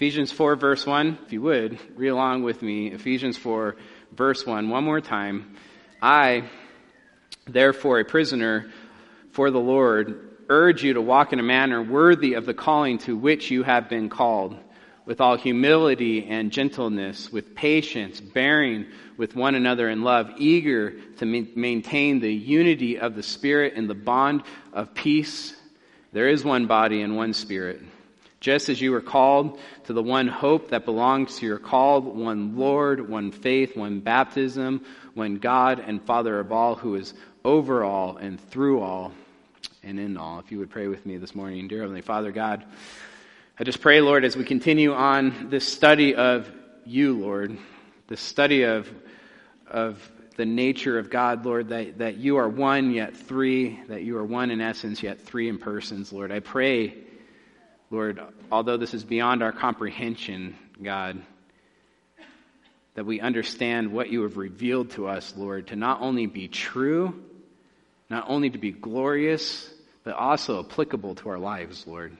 Ephesians 4, verse 1, if you would, read along with me. Ephesians 4, verse 1, one more time. I, therefore, a prisoner for the Lord, urge you to walk in a manner worthy of the calling to which you have been called, with all humility and gentleness, with patience, bearing with one another in love, eager to maintain the unity of the Spirit in the bond of peace. There is one body and one Spirit just as you were called to the one hope that belongs to your called, one Lord, one faith, one baptism, one God and Father of all, who is over all and through all and in all. If you would pray with me this morning, dear Heavenly Father, God, I just pray, Lord, as we continue on this study of you, Lord, this study of, of the nature of God, Lord, that, that you are one yet three, that you are one in essence yet three in persons, Lord. I pray Lord, although this is beyond our comprehension, God, that we understand what you have revealed to us, Lord, to not only be true, not only to be glorious, but also applicable to our lives, Lord.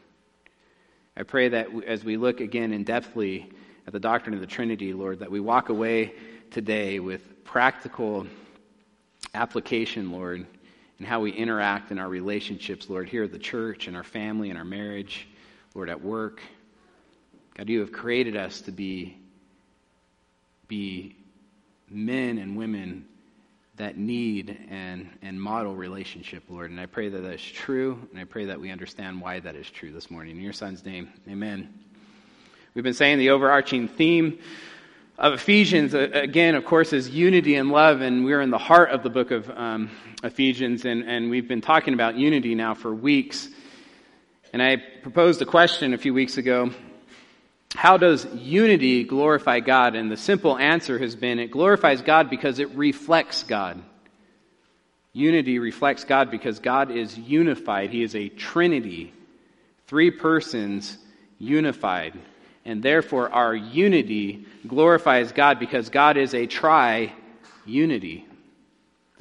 I pray that as we look again in depthly at the doctrine of the Trinity, Lord, that we walk away today with practical application, Lord, and how we interact in our relationships, Lord, here at the church, in our family, in our marriage. Lord, at work. God, you have created us to be, be men and women that need and, and model relationship, Lord. And I pray that that is true, and I pray that we understand why that is true this morning. In your son's name, amen. We've been saying the overarching theme of Ephesians, uh, again, of course, is unity and love, and we're in the heart of the book of um, Ephesians, and, and we've been talking about unity now for weeks. And I proposed a question a few weeks ago How does unity glorify God? And the simple answer has been it glorifies God because it reflects God. Unity reflects God because God is unified. He is a trinity, three persons unified. And therefore, our unity glorifies God because God is a tri unity.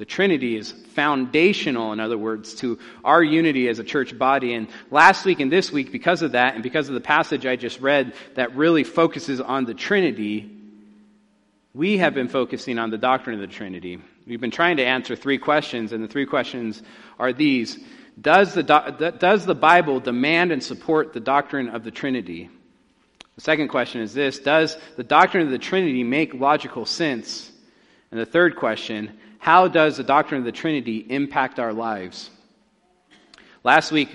The Trinity is foundational, in other words, to our unity as a church body. And last week and this week, because of that, and because of the passage I just read that really focuses on the Trinity, we have been focusing on the doctrine of the Trinity. We've been trying to answer three questions, and the three questions are these Does the, do- does the Bible demand and support the doctrine of the Trinity? The second question is this Does the doctrine of the Trinity make logical sense? And the third question how does the doctrine of the Trinity impact our lives? Last week,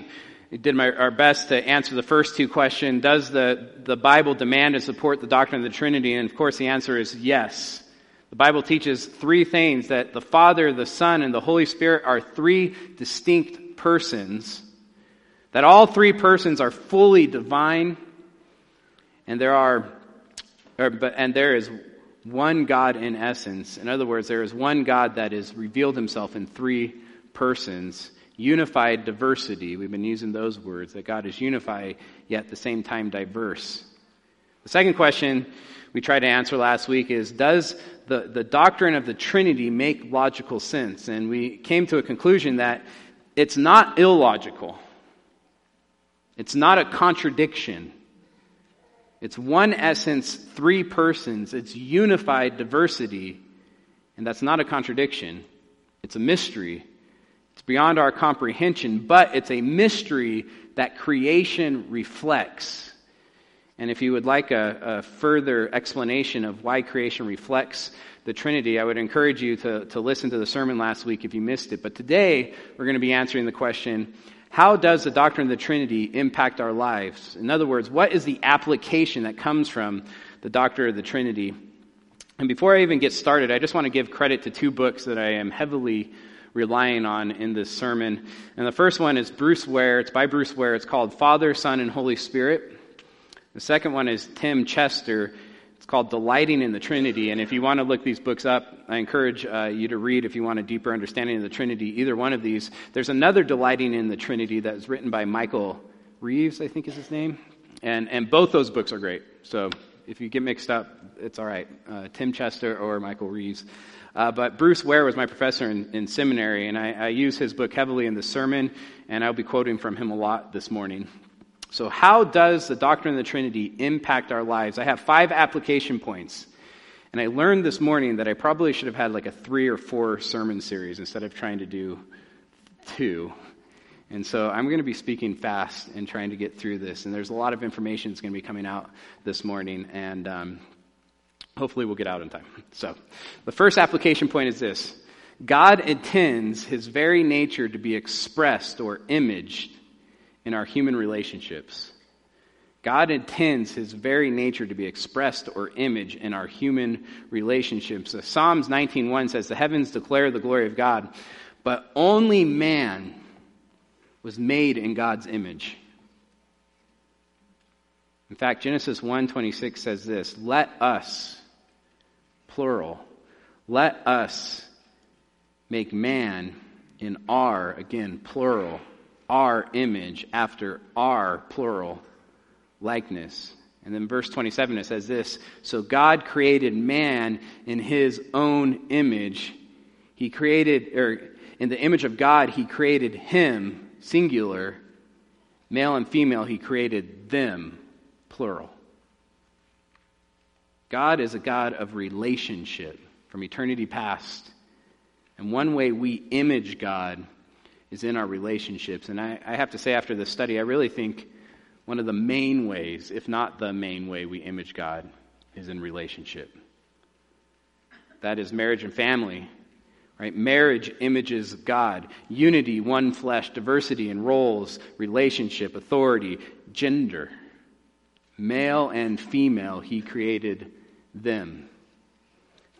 we did my, our best to answer the first two questions. Does the, the Bible demand and support the doctrine of the Trinity? And of course, the answer is yes. The Bible teaches three things that the Father, the Son, and the Holy Spirit are three distinct persons, that all three persons are fully divine, and there are, or, but, and there is one God in essence. In other words, there is one God that has revealed himself in three persons. Unified diversity. We've been using those words, that God is unified, yet at the same time diverse. The second question we tried to answer last week is Does the, the doctrine of the Trinity make logical sense? And we came to a conclusion that it's not illogical, it's not a contradiction. It's one essence, three persons. It's unified diversity. And that's not a contradiction. It's a mystery. It's beyond our comprehension, but it's a mystery that creation reflects. And if you would like a, a, further explanation of why creation reflects the Trinity, I would encourage you to, to listen to the sermon last week if you missed it. But today, we're going to be answering the question how does the doctrine of the Trinity impact our lives? In other words, what is the application that comes from the doctrine of the Trinity? And before I even get started, I just want to give credit to two books that I am heavily relying on in this sermon. And the first one is Bruce Ware. It's by Bruce Ware. It's called Father, Son, and Holy Spirit. The second one is Tim Chester. It's called Delighting in the Trinity. And if you want to look these books up, I encourage uh, you to read if you want a deeper understanding of the Trinity, either one of these. There's another Delighting in the Trinity that was written by Michael Reeves, I think is his name. And, and both those books are great. So if you get mixed up, it's all right. Uh, Tim Chester or Michael Reeves. Uh, but Bruce Ware was my professor in, in seminary, and I, I use his book heavily in the sermon, and I'll be quoting from him a lot this morning. So, how does the doctrine of the Trinity impact our lives? I have five application points. And I learned this morning that I probably should have had like a three or four sermon series instead of trying to do two. And so I'm going to be speaking fast and trying to get through this. And there's a lot of information that's going to be coming out this morning. And um, hopefully we'll get out in time. So the first application point is this God intends his very nature to be expressed or imaged in our human relationships. God intends his very nature to be expressed or imaged in our human relationships. Psalms 19:1 says, "The heavens declare the glory of God, but only man was made in God's image." In fact, Genesis 1:26 says this, "Let us plural, let us make man in our again plural, our image after our plural likeness. And then verse 27 it says this So God created man in his own image. He created, or in the image of God, he created him, singular. Male and female, he created them, plural. God is a God of relationship from eternity past. And one way we image God is in our relationships. And I, I have to say, after this study, I really think one of the main ways, if not the main way, we image God is in relationship. That is marriage and family. Right? Marriage images God. Unity, one flesh, diversity in roles, relationship, authority, gender. Male and female, he created them.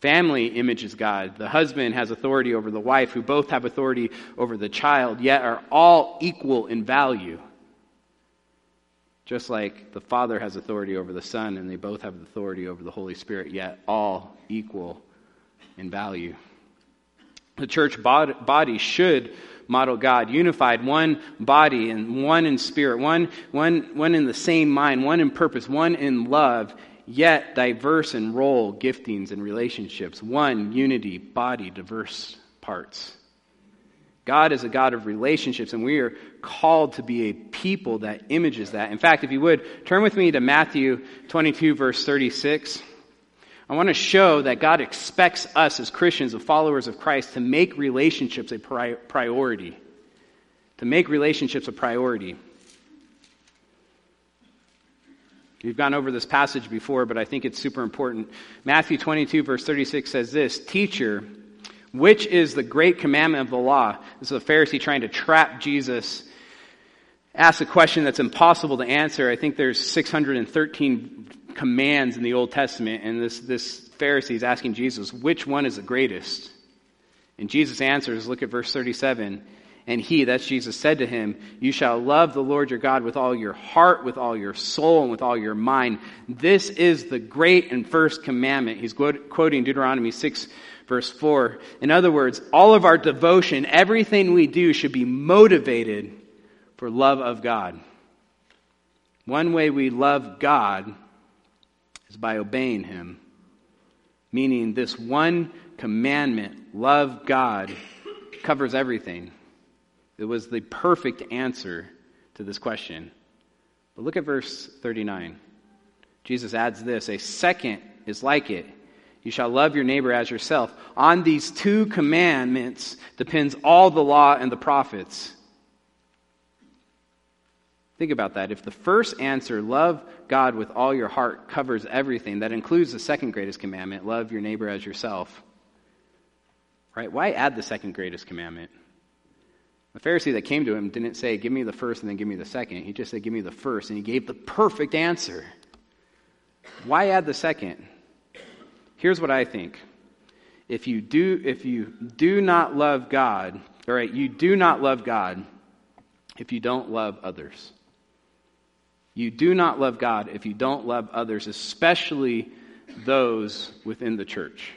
Family images God. The husband has authority over the wife, who both have authority over the child, yet are all equal in value. Just like the Father has authority over the Son, and they both have authority over the Holy Spirit, yet all equal in value. The church body should model God, unified, one body and one in spirit, one, one, one in the same mind, one in purpose, one in love, yet diverse in role, giftings, and relationships. One unity, body, diverse parts. God is a God of relationships, and we are called to be a people that images that. In fact, if you would, turn with me to Matthew 22, verse 36. I want to show that God expects us as Christians, as followers of Christ, to make relationships a priority. To make relationships a priority. We've gone over this passage before, but I think it's super important. Matthew 22, verse 36 says this Teacher, which is the great commandment of the law? This is a Pharisee trying to trap Jesus. Ask a question that's impossible to answer. I think there's 613 commands in the Old Testament, and this, this Pharisee is asking Jesus, which one is the greatest? And Jesus answers, look at verse 37. And he, that's Jesus, said to him, You shall love the Lord your God with all your heart, with all your soul, and with all your mind. This is the great and first commandment. He's quoting Deuteronomy 6, Verse 4 In other words, all of our devotion, everything we do, should be motivated for love of God. One way we love God is by obeying Him, meaning this one commandment, love God, covers everything. It was the perfect answer to this question. But look at verse 39. Jesus adds this a second is like it you shall love your neighbor as yourself. On these two commandments depends all the law and the prophets. Think about that. If the first answer, love God with all your heart, covers everything, that includes the second greatest commandment, love your neighbor as yourself. Right? Why add the second greatest commandment? The Pharisee that came to him didn't say, Give me the first and then give me the second. He just said, Give me the first, and he gave the perfect answer. Why add the second? Here's what I think. If you do, if you do not love God, all right, you do not love God if you don't love others. You do not love God if you don't love others, especially those within the church.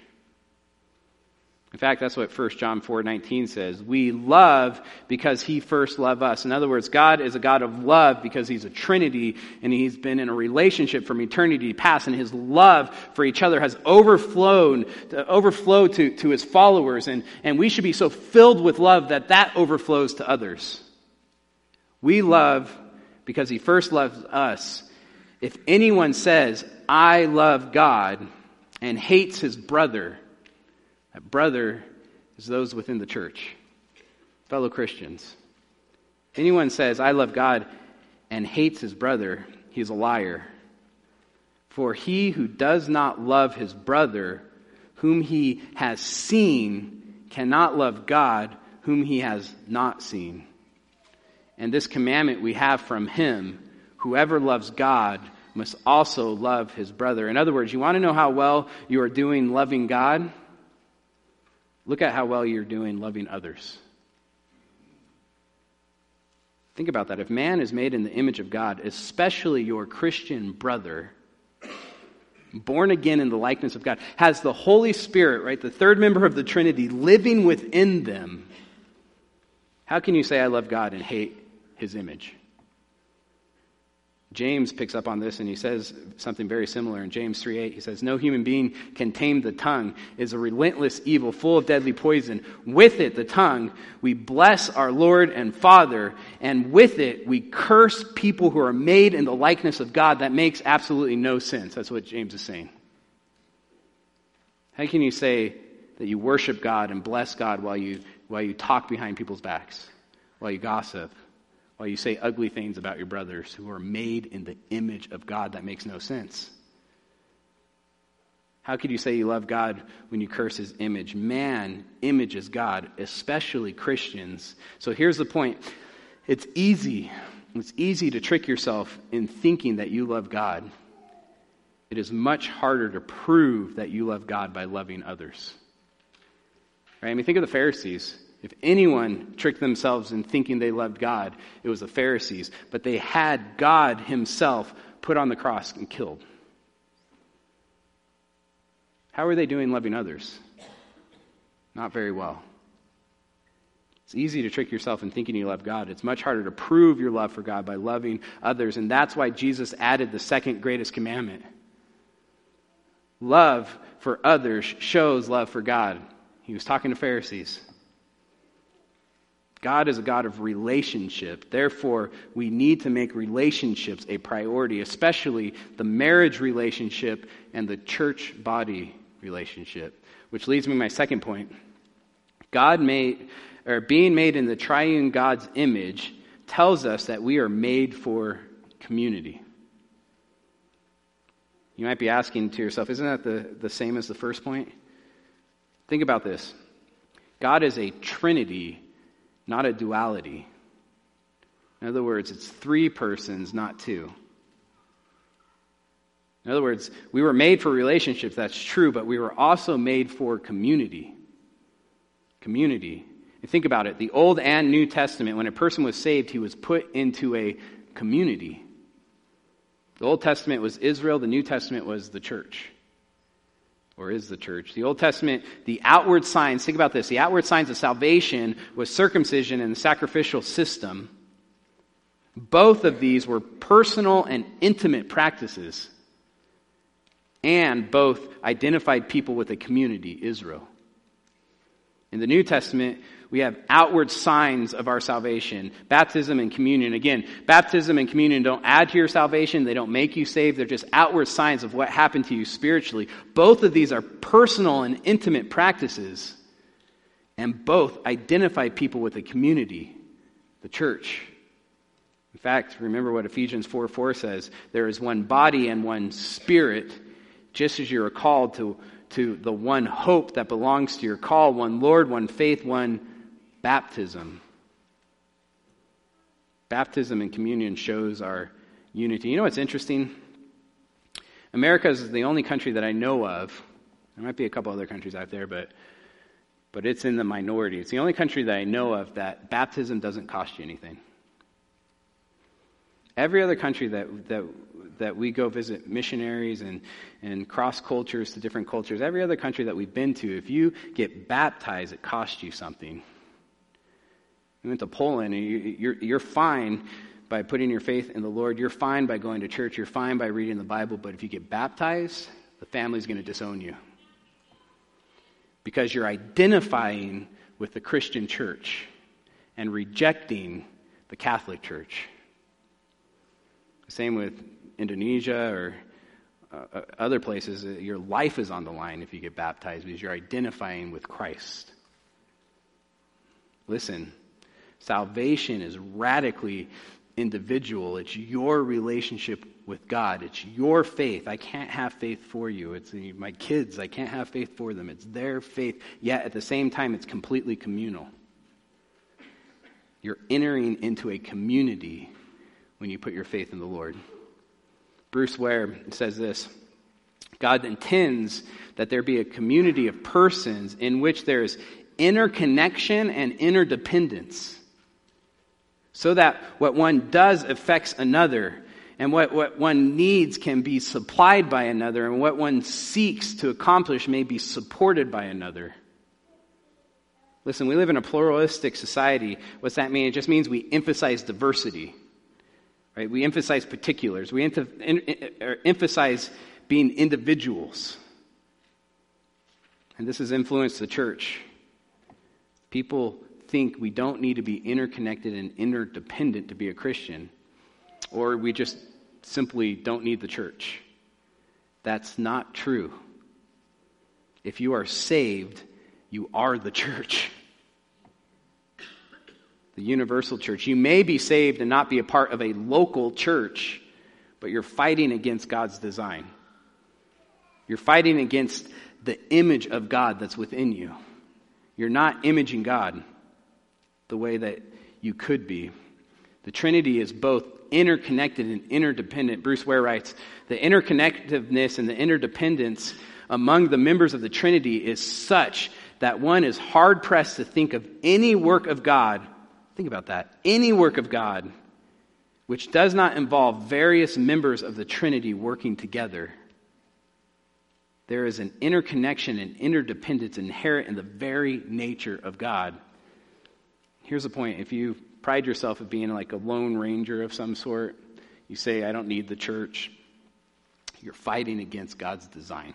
In fact, that's what 1 John 4:19 says. We love because he first loved us. In other words, God is a God of love because he's a trinity and he's been in a relationship from eternity past and his love for each other has overflowed overflowed to, to his followers and, and we should be so filled with love that that overflows to others. We love because he first loved us. If anyone says, I love God, and hates his brother, that brother is those within the church, fellow Christians. Anyone says, I love God, and hates his brother, he is a liar. For he who does not love his brother, whom he has seen, cannot love God, whom he has not seen. And this commandment we have from him whoever loves God must also love his brother. In other words, you want to know how well you are doing loving God? Look at how well you're doing loving others. Think about that. If man is made in the image of God, especially your Christian brother, born again in the likeness of God, has the Holy Spirit, right, the third member of the Trinity, living within them, how can you say, I love God and hate his image? James picks up on this and he says something very similar in James 3:8. He says, "No human being can tame the tongue. It is a relentless evil full of deadly poison. With it, the tongue, we bless our Lord and Father, and with it we curse people who are made in the likeness of God." That makes absolutely no sense. That's what James is saying. How can you say that you worship God and bless God while you while you talk behind people's backs, while you gossip, while you say ugly things about your brothers who are made in the image of God that makes no sense. How could you say you love God when you curse his image? Man images God, especially Christians. So here's the point it's easy. It's easy to trick yourself in thinking that you love God. It is much harder to prove that you love God by loving others. Right? I mean, think of the Pharisees. If anyone tricked themselves in thinking they loved God, it was the Pharisees. But they had God Himself put on the cross and killed. How are they doing loving others? Not very well. It's easy to trick yourself in thinking you love God. It's much harder to prove your love for God by loving others. And that's why Jesus added the second greatest commandment. Love for others shows love for God. He was talking to Pharisees. God is a God of relationship. Therefore, we need to make relationships a priority, especially the marriage relationship and the church body relationship. Which leads me to my second point. God made, or being made in the triune God's image tells us that we are made for community. You might be asking to yourself, isn't that the, the same as the first point? Think about this God is a trinity not a duality. In other words, it's three persons, not two. In other words, we were made for relationships, that's true, but we were also made for community. Community. And think about it the Old and New Testament, when a person was saved, he was put into a community. The Old Testament was Israel, the New Testament was the church or is the church. The Old Testament, the outward signs, think about this, the outward signs of salvation was circumcision and the sacrificial system. Both of these were personal and intimate practices, and both identified people with a community, Israel. In the New Testament, we have outward signs of our salvation baptism and communion. Again, baptism and communion don't add to your salvation, they don't make you saved, they're just outward signs of what happened to you spiritually. Both of these are personal and intimate practices, and both identify people with a community, the church. In fact, remember what Ephesians 4 4 says there is one body and one spirit, just as you are called to, to the one hope that belongs to your call, one Lord, one faith, one baptism. Baptism and communion shows our unity. You know what's interesting? America is the only country that I know of. There might be a couple other countries out there, but but it's in the minority. It's the only country that I know of that baptism doesn't cost you anything. Every other country that that that we go visit missionaries and, and cross cultures to different cultures, every other country that we've been to, if you get baptized, it costs you something. We went to Poland, and you're, you're fine by putting your faith in the Lord. You're fine by going to church. You're fine by reading the Bible. But if you get baptized, the family's going to disown you. Because you're identifying with the Christian church and rejecting the Catholic church. Same with Indonesia or uh, uh other places. Your life is on the line if you get baptized because you're identifying with Christ. Listen, salvation is radically individual. It's your relationship with God. It's your faith. I can't have faith for you. It's my kids. I can't have faith for them. It's their faith. Yet at the same time, it's completely communal. You're entering into a community when you put your faith in the Lord. Bruce Ware says this God intends that there be a community of persons in which there's interconnection and interdependence so that what one does affects another, and what, what one needs can be supplied by another, and what one seeks to accomplish may be supported by another. Listen, we live in a pluralistic society. What's that mean? It just means we emphasize diversity. Right? We emphasize particulars. We er, emphasize being individuals. And this has influenced the church. People think we don't need to be interconnected and interdependent to be a Christian, or we just simply don't need the church. That's not true. If you are saved, you are the church. The universal church. You may be saved and not be a part of a local church, but you're fighting against God's design. You're fighting against the image of God that's within you. You're not imaging God the way that you could be. The Trinity is both interconnected and interdependent. Bruce Ware writes The interconnectedness and the interdependence among the members of the Trinity is such that one is hard pressed to think of any work of God, think about that, any work of God, which does not involve various members of the Trinity working together. There is an interconnection and interdependence inherent in the very nature of God. Here's the point if you pride yourself of being like a lone ranger of some sort, you say, I don't need the church, you're fighting against God's design.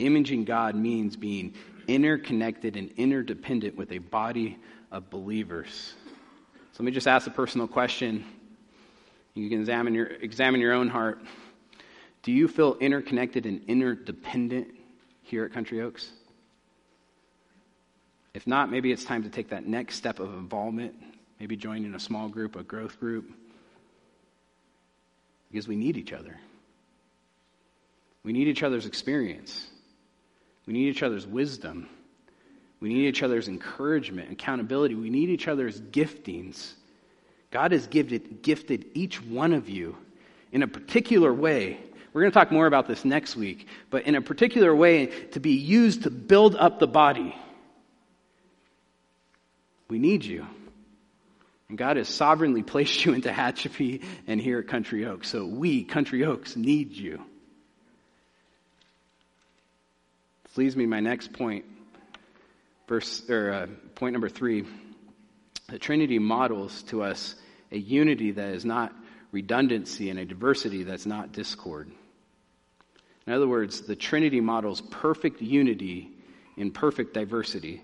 Imaging God means being interconnected and interdependent with a body of believers. So let me just ask a personal question. You can examine your, examine your own heart. Do you feel interconnected and interdependent here at Country Oaks? If not, maybe it's time to take that next step of involvement, maybe join in a small group, a growth group, because we need each other. We need each other's experience. We need each other's wisdom. We need each other's encouragement, accountability. We need each other's giftings. God has gifted, gifted each one of you in a particular way. We're going to talk more about this next week, but in a particular way to be used to build up the body. We need you. And God has sovereignly placed you into Tehachapi and here at Country Oaks. So we, Country Oaks, need you. This leads me to my next point. Verse, or, uh, point number three. The Trinity models to us a unity that is not redundancy and a diversity that's not discord. In other words, the Trinity models perfect unity in perfect diversity.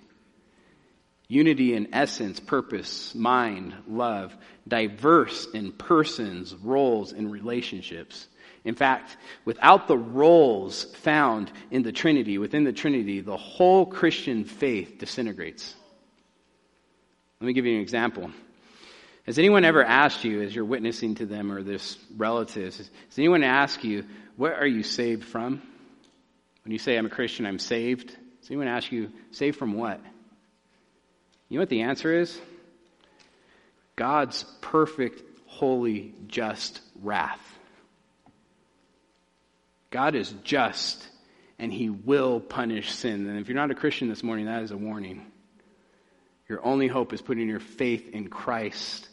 Unity in essence, purpose, mind, love, diverse in persons, roles, and relationships. In fact, without the roles found in the Trinity, within the Trinity, the whole Christian faith disintegrates. Let me give you an example. Has anyone ever asked you, as you're witnessing to them or this relatives, has anyone asked you, what are you saved from? When you say, I'm a Christian, I'm saved, does anyone ask you, saved from what? You know what the answer is? God's perfect, holy, just wrath. God is just, and He will punish sin. And if you're not a Christian this morning, that is a warning. Your only hope is putting your faith in Christ.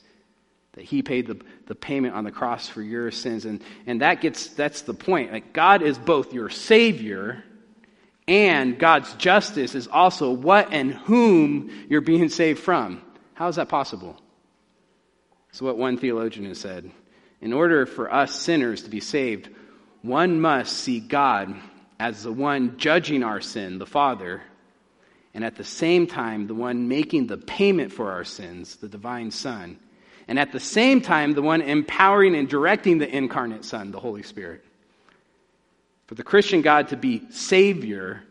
That he paid the, the payment on the cross for your sins. And, and that gets that's the point. Like God is both your Savior and God's justice is also what and whom you're being saved from. How is that possible? So, what one theologian has said in order for us sinners to be saved, one must see God as the one judging our sin, the Father, and at the same time, the one making the payment for our sins, the divine Son. and at the same time, the one empowering and directing the incarnate Son, the Holy Spirit. For the Christian God to be Savior,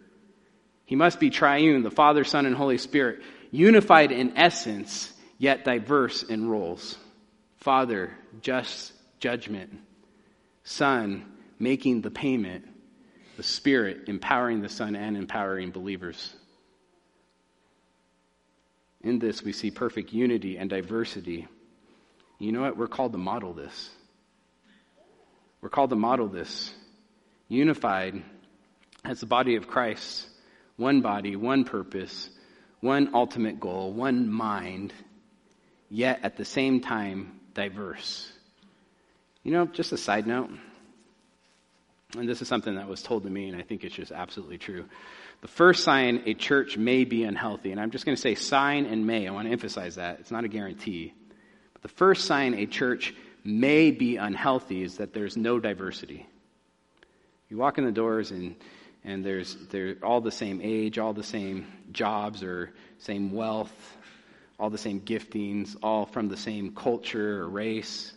he must be triune, the Father, Son, and Holy Spirit, unified in essence, yet diverse in roles. Father, just judgment. Son, making the payment. The Spirit, empowering the Son and empowering believers. In this, we see perfect unity and diversity. You know what? We're called to model this. We're called to model this. Unified as the body of Christ, one body, one purpose, one ultimate goal, one mind, yet at the same time diverse. You know, just a side note, and this is something that was told to me, and I think it's just absolutely true. The first sign a church may be unhealthy, and I'm just going to say sign and may. I want to emphasize that. It's not a guarantee. But the first sign a church may be unhealthy is that there's no diversity. You walk in the doors and and there's they're all the same age, all the same jobs or same wealth, all the same giftings, all from the same culture or race.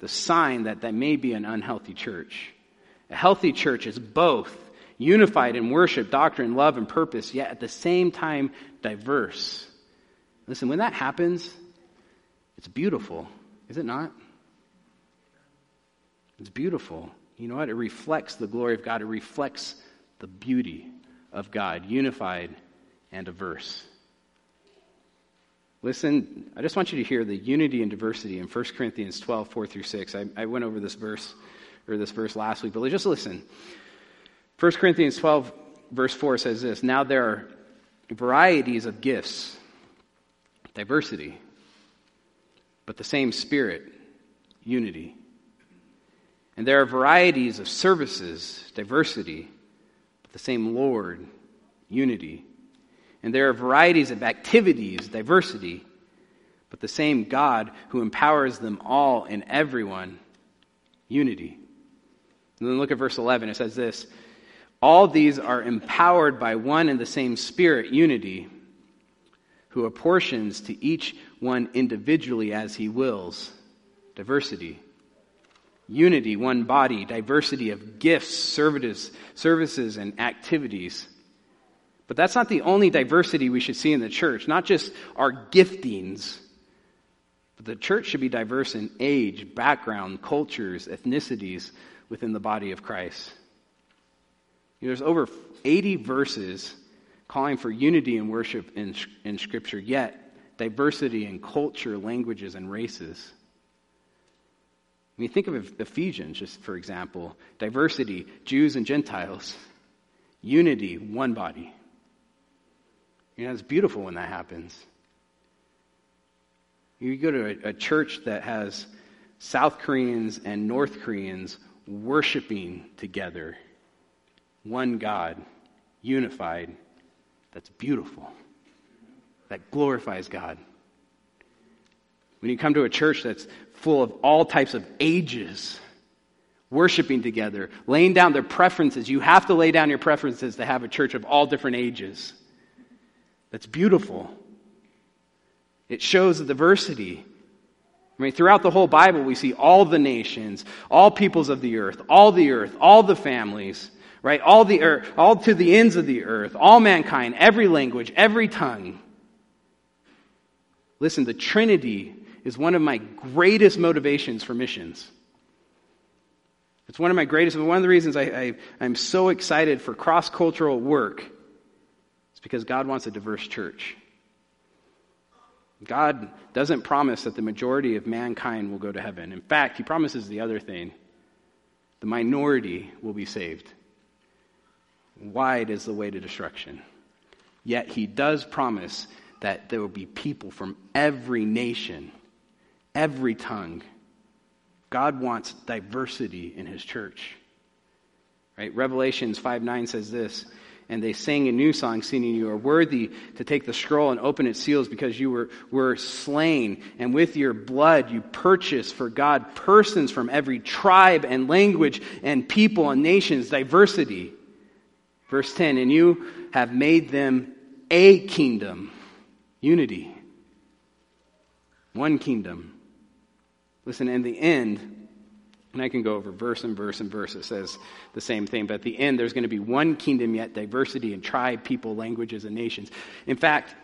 The sign that that may be an unhealthy church. A healthy church is both unified in worship, doctrine, love, and purpose, yet at the same time diverse. Listen, when that happens, it's beautiful, is it not? It's beautiful. You know what? It reflects the glory of God, it reflects the beauty of God, unified and diverse. Listen, I just want you to hear the unity and diversity in 1 Corinthians 12, 4 through 6. I, I went over this verse or this verse last week, but just listen. 1 Corinthians 12, verse 4 says this Now there are varieties of gifts, diversity, but the same Spirit, unity. And there are varieties of services, diversity, but the same Lord, unity. And there are varieties of activities, diversity, but the same God who empowers them all and everyone, unity. And then look at verse 11. It says this All these are empowered by one and the same Spirit, unity, who apportions to each one individually as he wills. Diversity. Unity, one body, diversity of gifts, services, services and activities. But that's not the only diversity we should see in the church, not just our giftings. But the church should be diverse in age, background, cultures, ethnicities, within the body of Christ. You know, there's over 80 verses calling for unity in worship in, in Scripture, yet diversity in culture, languages, and races. I mean, think of Ephesians, just for example diversity, Jews and Gentiles, unity, one body. You know, it's beautiful when that happens. You go to a, a church that has South Koreans and North Koreans worshiping together one God, unified, that's beautiful, that glorifies God. When you come to a church that's full of all types of ages, worshiping together, laying down their preferences, you have to lay down your preferences to have a church of all different ages. That's beautiful. It shows the diversity I mean, throughout the whole Bible, we see all the nations, all peoples of the earth, all the earth, all the families, right? All the earth, all to the ends of the earth, all mankind, every language, every tongue. Listen, the Trinity is one of my greatest motivations for missions. It's one of my greatest, one of the reasons I, I, I'm so excited for cross cultural work is because God wants a diverse church. God doesn't promise that the majority of mankind will go to heaven. In fact, he promises the other thing the minority will be saved. Wide is the way to destruction. Yet he does promise that there will be people from every nation, every tongue. God wants diversity in his church. Right? Revelations 5 9 says this and they sang a new song, singing, You are worthy to take the scroll and open its seals because you were, were slain, and with your blood you purchased for God persons from every tribe and language and people and nations, diversity. Verse 10 And you have made them a kingdom, unity. One kingdom. Listen, in the end, and I can go over verse and verse and verse, it says the same thing, but at the end, there's going to be one kingdom, yet diversity in tribe, people, languages, and nations. In fact,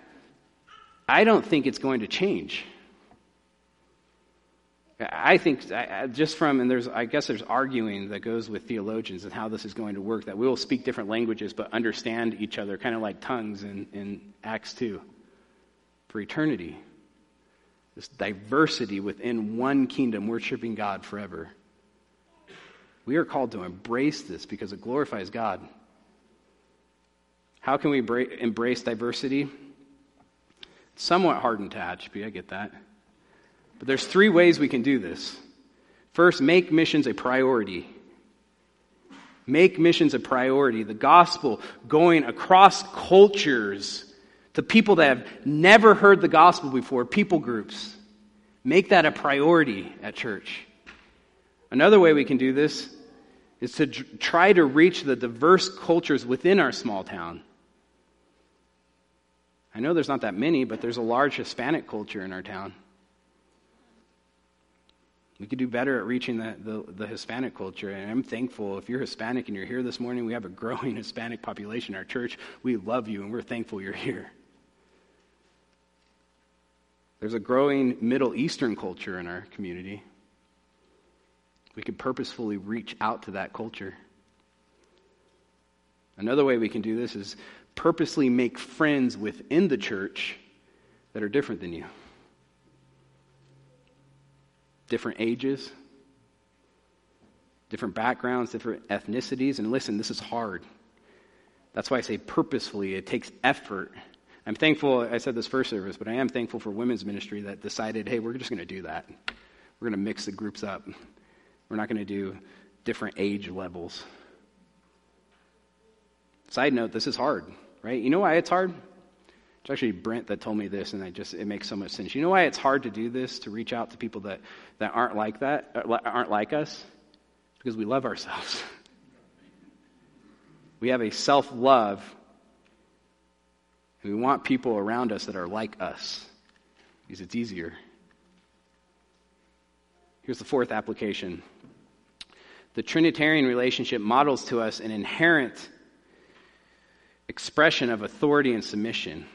I don't think it's going to change. I think just from, and there's, I guess there's arguing that goes with theologians and how this is going to work, that we will speak different languages but understand each other, kind of like tongues in, in Acts 2 for eternity. This diversity within one kingdom, worshiping God forever. We are called to embrace this because it glorifies God. How can we embrace diversity? somewhat hard and attached, I get that. But there's three ways we can do this. First, make missions a priority. Make missions a priority. The gospel going across cultures to people that have never heard the gospel before, people groups. Make that a priority at church. Another way we can do this is to try to reach the diverse cultures within our small town. I know there's not that many, but there's a large Hispanic culture in our town. We could do better at reaching the, the, the, Hispanic culture. And I'm thankful if you're Hispanic and you're here this morning, we have a growing Hispanic population in our church. We love you and we're thankful you're here. There's a growing Middle Eastern culture in our community. We could purposefully reach out to that culture. Another way we can do this is purposely make friends within the church that are different than you different ages, different backgrounds, different ethnicities. And listen, this is hard. That's why I say purposefully, it takes effort. I'm thankful, I said this first service, but I am thankful for women's ministry that decided, hey, we're just going to do that. We're going to mix the groups up. We're not going to do different age levels. Side note, this is hard, right? You know why it's hard? It's actually Brent that told me this, and I just it makes so much sense. You know why it's hard to do this to reach out to people that, that aren't like that uh, aren't like us? Because we love ourselves. we have a self love, and we want people around us that are like us because it's easier. Here's the fourth application. The Trinitarian relationship models to us an inherent expression of authority and submission.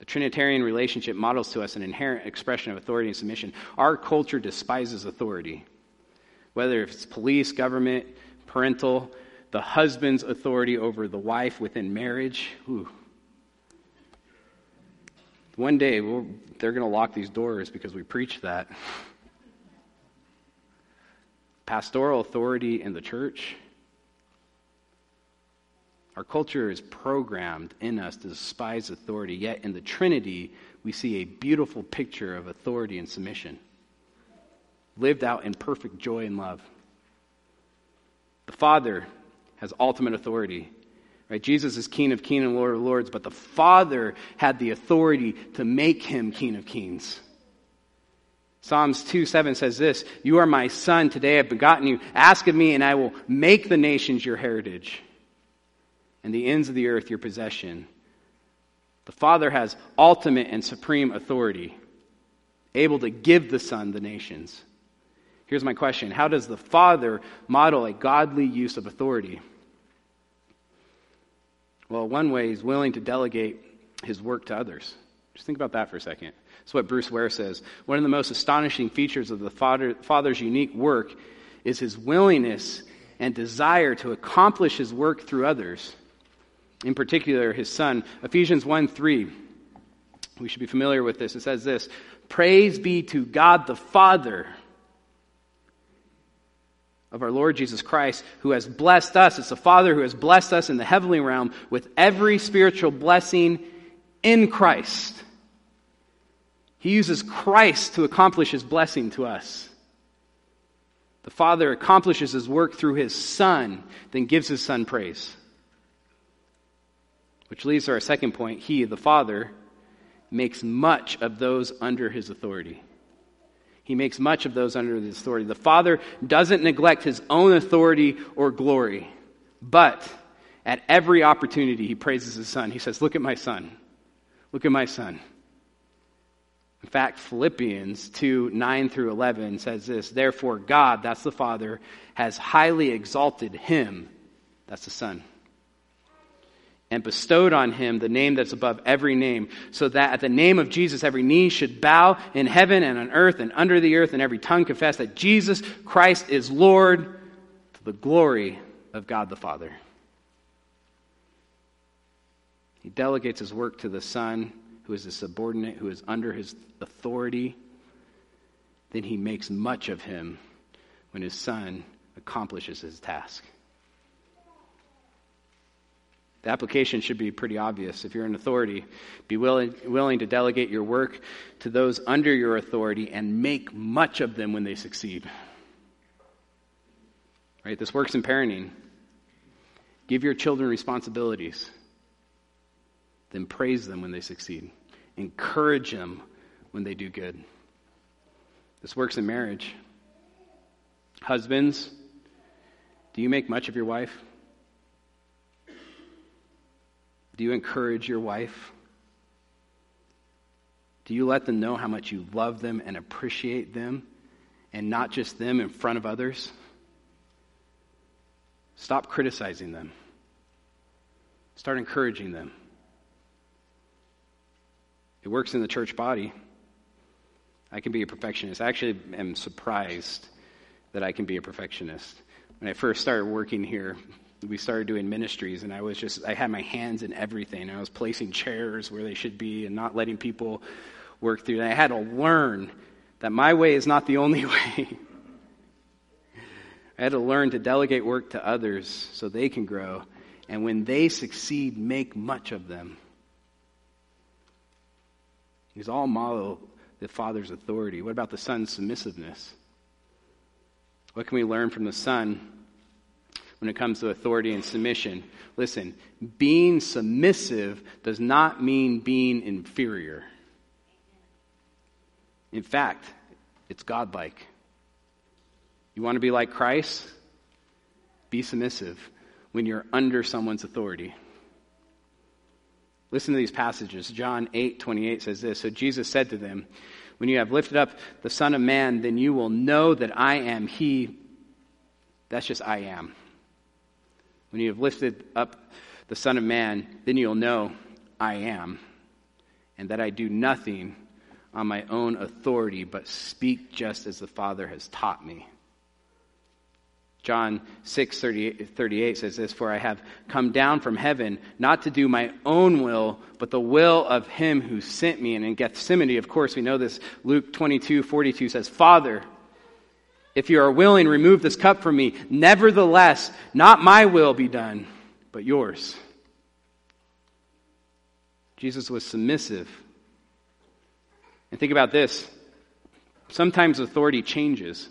The Trinitarian relationship models to us an inherent expression of authority and submission. Our culture despises authority, whether it's police, government, parental, the husband's authority over the wife within marriage. Ooh. One day, we'll, they're going to lock these doors because we preach that. Pastoral authority in the church our culture is programmed in us to despise authority, yet in the Trinity, we see a beautiful picture of authority and submission, lived out in perfect joy and love. The Father has ultimate authority. Right? Jesus is King of Kings and Lord of Lords, but the Father had the authority to make him King of Kings. Psalms 2 7 says this You are my son, today I've begotten you. Ask of me, and I will make the nations your heritage and the ends of the earth your possession. The Father has ultimate and supreme authority, able to give the Son the nations. Here's my question How does the Father model a godly use of authority? Well, one way he's willing to delegate his work to others. Just think about that for a second. That's what Bruce Ware says. One of the most astonishing features of the Father, Father's unique work is his willingness and desire to accomplish his work through others in particular his son. Ephesians 1 3. We should be familiar with this. It says this Praise be to God the Father of our Lord Jesus Christ, who has blessed us. It's the Father who has blessed us in the heavenly realm with every spiritual blessing in Christ. He uses Christ to accomplish his blessing to us. The Father accomplishes his work through his Son, then gives his Son praise. Which leads to our second point. He, the Father, makes much of those under his authority. He makes much of those under his authority. The Father doesn't neglect his own authority or glory, but at every opportunity, he praises his Son. He says, Look at my Son. Look at my Son. In fact, Philippians 2 9 through 11 says this Therefore, God, that's the Father, has highly exalted him, that's the Son, and bestowed on him the name that's above every name, so that at the name of Jesus every knee should bow in heaven and on earth and under the earth, and every tongue confess that Jesus Christ is Lord to the glory of God the Father. He delegates his work to the Son, who is a subordinate, who is under his authority. Then he makes much of him when his Son accomplishes his task. The application should be pretty obvious. If you're an authority, be willing, willing to delegate your work to those under your authority and make much of them when they succeed. Right? This works in parenting. Give your children responsibilities then praise them when they succeed. Encourage them when they do good. This works in marriage. Husbands, do you make much of your wife? Do you encourage your wife? Do you let them know how much you love them and appreciate them, and not just them in front of others? Stop criticizing them. Start encouraging them. It works in the church body. I can be a perfectionist. I actually am surprised that I can be a perfectionist. When I first started working here, we started doing ministries, and I was just, I had my hands in everything. I was placing chairs where they should be and not letting people work through. And I had to learn that my way is not the only way. I had to learn to delegate work to others so they can grow. And when they succeed, make much of them. These all model the Father's authority. What about the Son's submissiveness? What can we learn from the Son when it comes to authority and submission? Listen, being submissive does not mean being inferior. In fact, it's godlike. You want to be like Christ? Be submissive when you're under someone's authority. Listen to these passages. John 8, 28 says this. So Jesus said to them, When you have lifted up the Son of Man, then you will know that I am He. That's just I am. When you have lifted up the Son of Man, then you'll know I am, and that I do nothing on my own authority, but speak just as the Father has taught me. John 6 38, 38, says this For I have come down from heaven not to do my own will, but the will of him who sent me. And in Gethsemane, of course, we know this. Luke 22 42 says, Father, if you are willing, remove this cup from me. Nevertheless, not my will be done, but yours. Jesus was submissive. And think about this sometimes authority changes.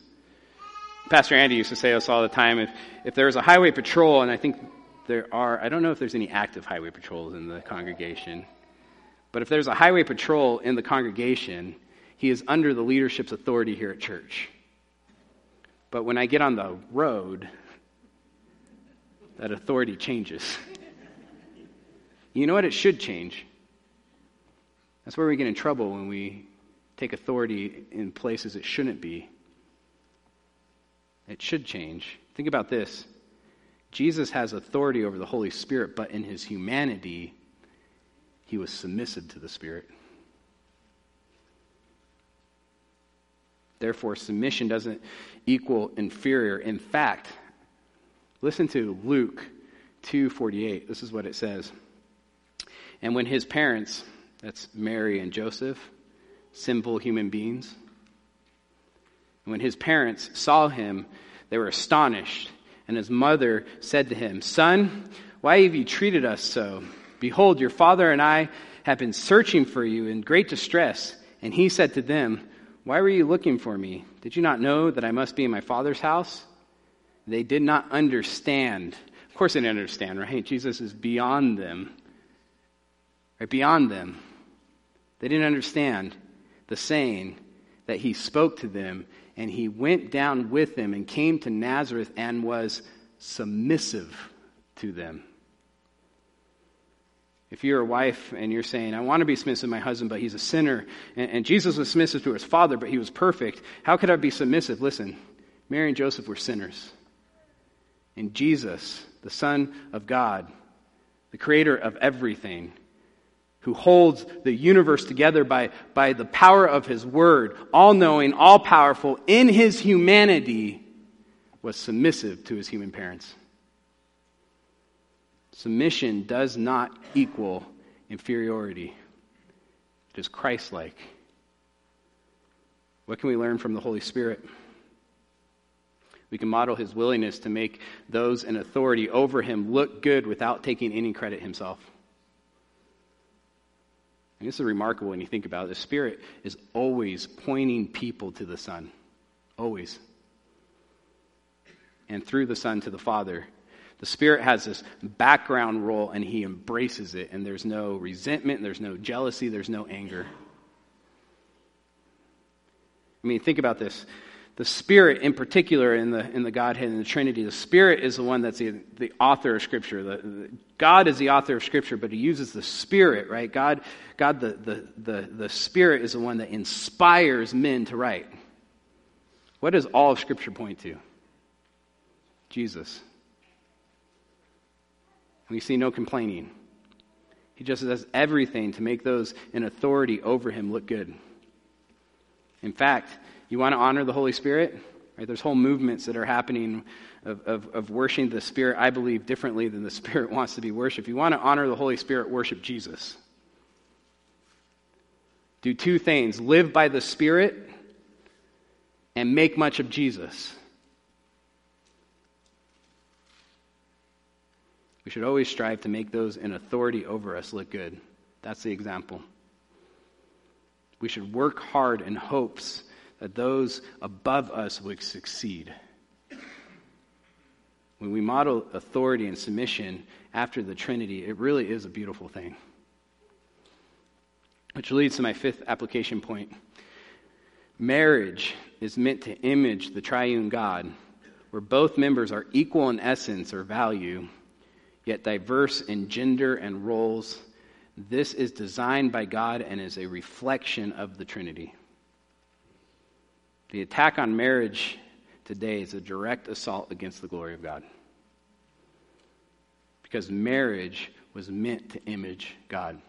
Pastor Andy used to say this all the time. If, if there's a highway patrol, and I think there are, I don't know if there's any active highway patrols in the congregation, but if there's a highway patrol in the congregation, he is under the leadership's authority here at church. But when I get on the road, that authority changes. You know what? It should change. That's where we get in trouble when we take authority in places it shouldn't be. It should change. Think about this Jesus has authority over the Holy Spirit, but in his humanity, he was submissive to the Spirit. Therefore, submission doesn't equal inferior. In fact, listen to Luke 2:48. This is what it says. And when his parents, that's Mary and Joseph, simple human beings, when his parents saw him, they were astonished. And his mother said to him, Son, why have you treated us so? Behold, your father and I have been searching for you in great distress. And he said to them, Why were you looking for me? Did you not know that I must be in my father's house? They did not understand. Of course, they didn't understand, right? Jesus is beyond them, right? Beyond them. They didn't understand the saying that he spoke to them and he went down with them and came to Nazareth and was submissive to them. If you're a wife and you're saying, I want to be submissive to my husband, but he's a sinner, and, and Jesus was submissive to his father, but he was perfect, how could I be submissive? Listen, Mary and Joseph were sinners. And Jesus, the Son of God, the creator of everything, who holds the universe together by, by the power of his word, all knowing, all powerful, in his humanity, was submissive to his human parents. Submission does not equal inferiority, it is Christ like. What can we learn from the Holy Spirit? We can model his willingness to make those in authority over him look good without taking any credit himself. And this is remarkable when you think about it. The Spirit is always pointing people to the Son. Always. And through the Son to the Father. The Spirit has this background role and he embraces it, and there's no resentment, there's no jealousy, there's no anger. I mean, think about this. The Spirit, in particular, in the, in the Godhead and the Trinity, the Spirit is the one that's the, the author of Scripture. The, the, God is the author of Scripture, but He uses the Spirit, right? God, God the, the, the, the Spirit is the one that inspires men to write. What does all of Scripture point to? Jesus. We see no complaining. He just does everything to make those in authority over him look good. In fact, you want to honor the Holy Spirit? Right? There's whole movements that are happening of, of, of worshiping the Spirit, I believe, differently than the Spirit wants to be worshiped. You want to honor the Holy Spirit, worship Jesus. Do two things live by the Spirit and make much of Jesus. We should always strive to make those in authority over us look good. That's the example. We should work hard in hopes that those above us would succeed. When we model authority and submission after the Trinity, it really is a beautiful thing. Which leads to my fifth application point. Marriage is meant to image the triune God, where both members are equal in essence or value yet diverse in gender and roles. This is designed by God and is a reflection of the Trinity. The attack on marriage today is a direct assault against the glory of God. Because marriage was meant to image God.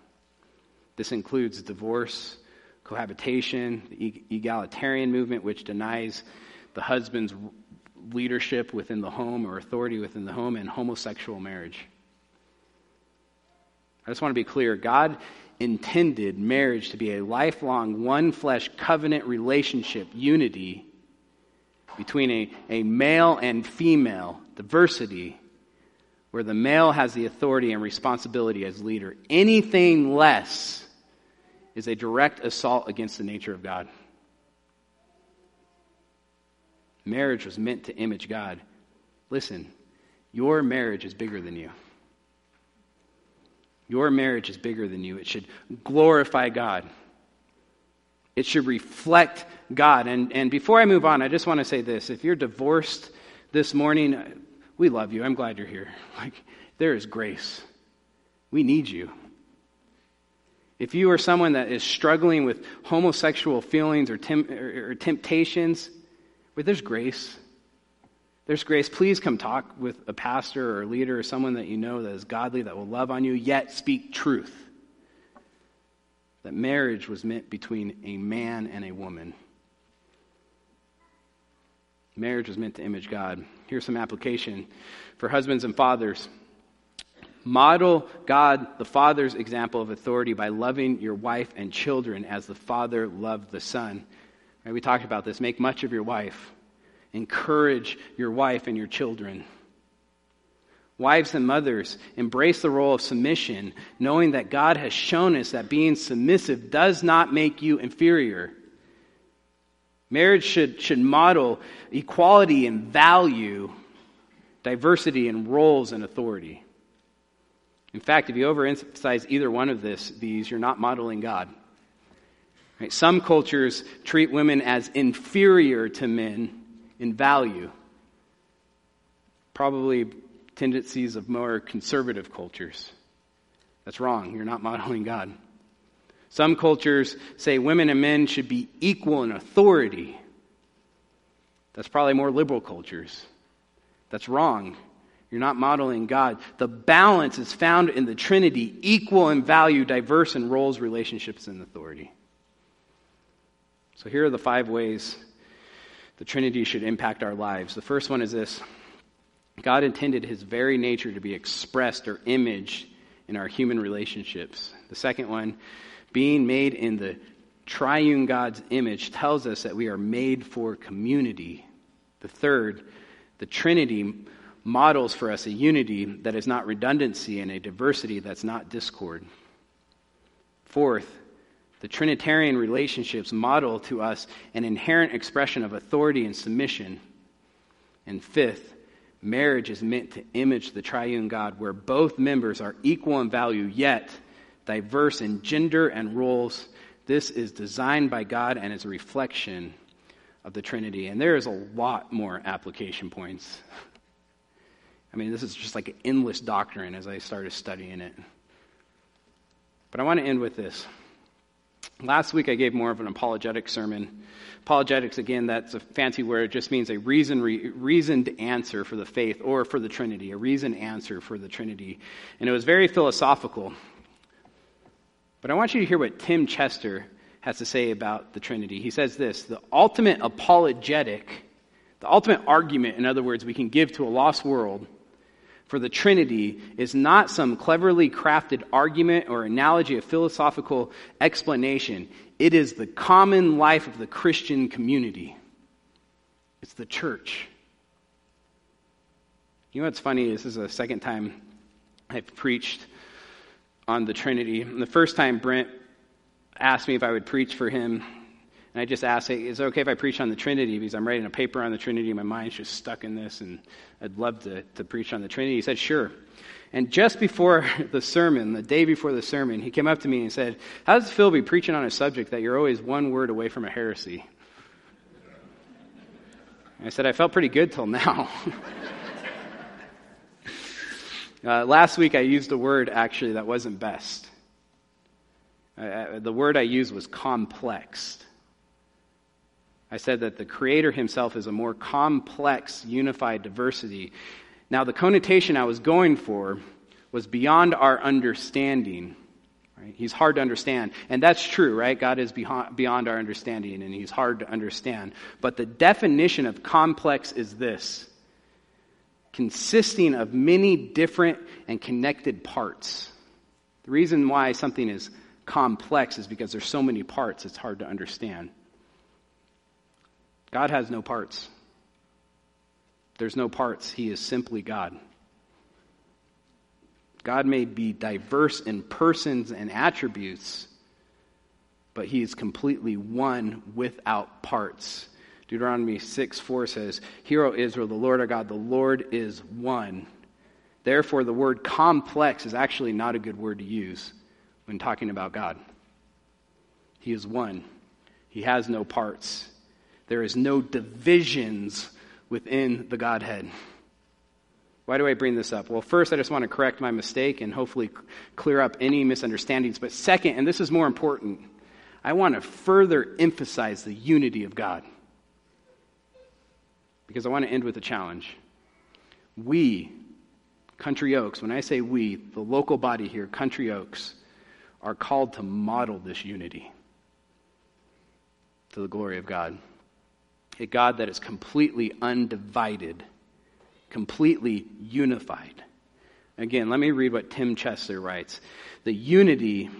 This includes divorce, cohabitation, the egalitarian movement, which denies the husband's leadership within the home or authority within the home, and homosexual marriage. I just want to be clear God intended marriage to be a lifelong, one flesh covenant relationship, unity between a, a male and female, diversity, where the male has the authority and responsibility as leader. Anything less is a direct assault against the nature of God. Marriage was meant to image God. Listen, your marriage is bigger than you. Your marriage is bigger than you. It should glorify God. It should reflect God. And, and before I move on, I just want to say this. If you're divorced this morning, we love you. I'm glad you're here. Like, there is grace. We need you. If you are someone that is struggling with homosexual feelings or, tem- or, or temptations, where there's grace. There's grace. Please come talk with a pastor or a leader or someone that you know that is godly, that will love on you, yet speak truth. That marriage was meant between a man and a woman. Marriage was meant to image God. Here's some application for husbands and fathers. Model God, the Father's example of authority by loving your wife and children as the Father loved the Son. Right, we talked about this. Make much of your wife. Encourage your wife and your children. Wives and mothers, embrace the role of submission, knowing that God has shown us that being submissive does not make you inferior. Marriage should, should model equality in value, diversity in roles and authority. In fact, if you overemphasize either one of this, these, you're not modeling God. Right? Some cultures treat women as inferior to men in value. Probably tendencies of more conservative cultures. That's wrong. You're not modeling God. Some cultures say women and men should be equal in authority. That's probably more liberal cultures. That's wrong. You're not modeling God. The balance is found in the Trinity, equal in value, diverse in roles, relationships, and authority. So here are the five ways the Trinity should impact our lives. The first one is this God intended his very nature to be expressed or imaged in our human relationships. The second one, being made in the triune God's image, tells us that we are made for community. The third, the Trinity models for us a unity that is not redundancy and a diversity that's not discord. Fourth, the Trinitarian relationships model to us an inherent expression of authority and submission. And fifth, marriage is meant to image the triune God, where both members are equal in value, yet diverse in gender and roles. This is designed by God and is a reflection of the Trinity. And there is a lot more application points. I mean, this is just like an endless doctrine as I started studying it. But I want to end with this. Last week I gave more of an apologetic sermon. Apologetics, again, that's a fancy word. It just means a reason, re, reasoned answer for the faith or for the Trinity, a reasoned answer for the Trinity. And it was very philosophical. But I want you to hear what Tim Chester has to say about the Trinity. He says this the ultimate apologetic, the ultimate argument, in other words, we can give to a lost world for the Trinity is not some cleverly crafted argument or analogy, a philosophical explanation. It is the common life of the Christian community. It's the church. You know what's funny? This is the second time I've preached on the Trinity. And the first time Brent asked me if I would preach for him, and I just asked, hey, is it okay if I preach on the Trinity? Because I'm writing a paper on the Trinity. And my mind's just stuck in this, and I'd love to, to preach on the Trinity. He said, sure. And just before the sermon, the day before the sermon, he came up to me and said, How does to be preaching on a subject that you're always one word away from a heresy? I said, I felt pretty good till now. uh, last week I used a word actually that wasn't best. Uh, the word I used was complex. I said that the Creator Himself is a more complex, unified diversity. Now, the connotation I was going for was beyond our understanding. Right? He's hard to understand. And that's true, right? God is beyond our understanding, and He's hard to understand. But the definition of complex is this consisting of many different and connected parts. The reason why something is complex is because there's so many parts, it's hard to understand. God has no parts. There's no parts. He is simply God. God may be diverse in persons and attributes, but he is completely one without parts. Deuteronomy 6 4 says, Hear, O Israel, the Lord our God, the Lord is one. Therefore, the word complex is actually not a good word to use when talking about God. He is one, He has no parts. There is no divisions within the Godhead. Why do I bring this up? Well, first, I just want to correct my mistake and hopefully clear up any misunderstandings. But second, and this is more important, I want to further emphasize the unity of God. Because I want to end with a challenge. We, Country Oaks, when I say we, the local body here, Country Oaks, are called to model this unity to the glory of God a God that is completely undivided, completely unified. Again, let me read what Tim Chester writes. The unity,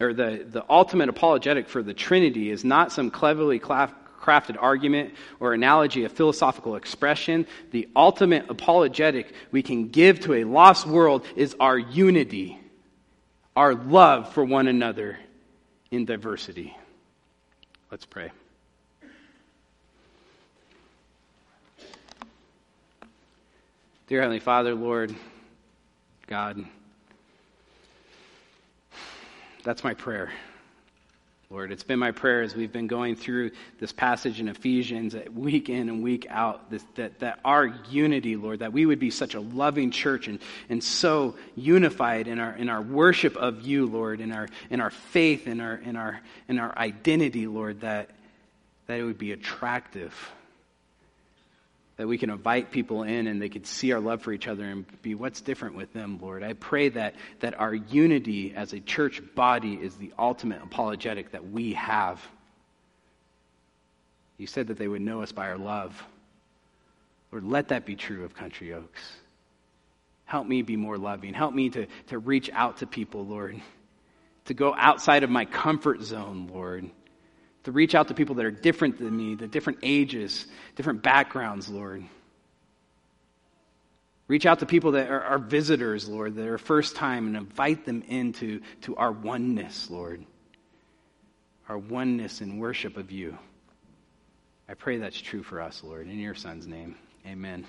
or the, the ultimate apologetic for the Trinity, is not some cleverly crafted argument or analogy, a philosophical expression. The ultimate apologetic we can give to a lost world is our unity, our love for one another in diversity. Let's pray. Dear Heavenly Father, Lord, God, that's my prayer. Lord. It's been my prayer as we've been going through this passage in Ephesians week in and week out, this, that, that our unity, Lord, that we would be such a loving church and, and so unified in our, in our worship of you, Lord, in our, in our faith, in our, in our, in our identity, Lord, that, that it would be attractive that we can invite people in and they could see our love for each other and be what's different with them, Lord. I pray that, that our unity as a church body is the ultimate apologetic that we have. You said that they would know us by our love. Lord, let that be true of Country Oaks. Help me be more loving. Help me to, to reach out to people, Lord. To go outside of my comfort zone, Lord to reach out to people that are different than me, the different ages, different backgrounds, Lord. Reach out to people that are, are visitors, Lord, that are first time, and invite them into to our oneness, Lord. Our oneness in worship of you. I pray that's true for us, Lord. In your Son's name, amen.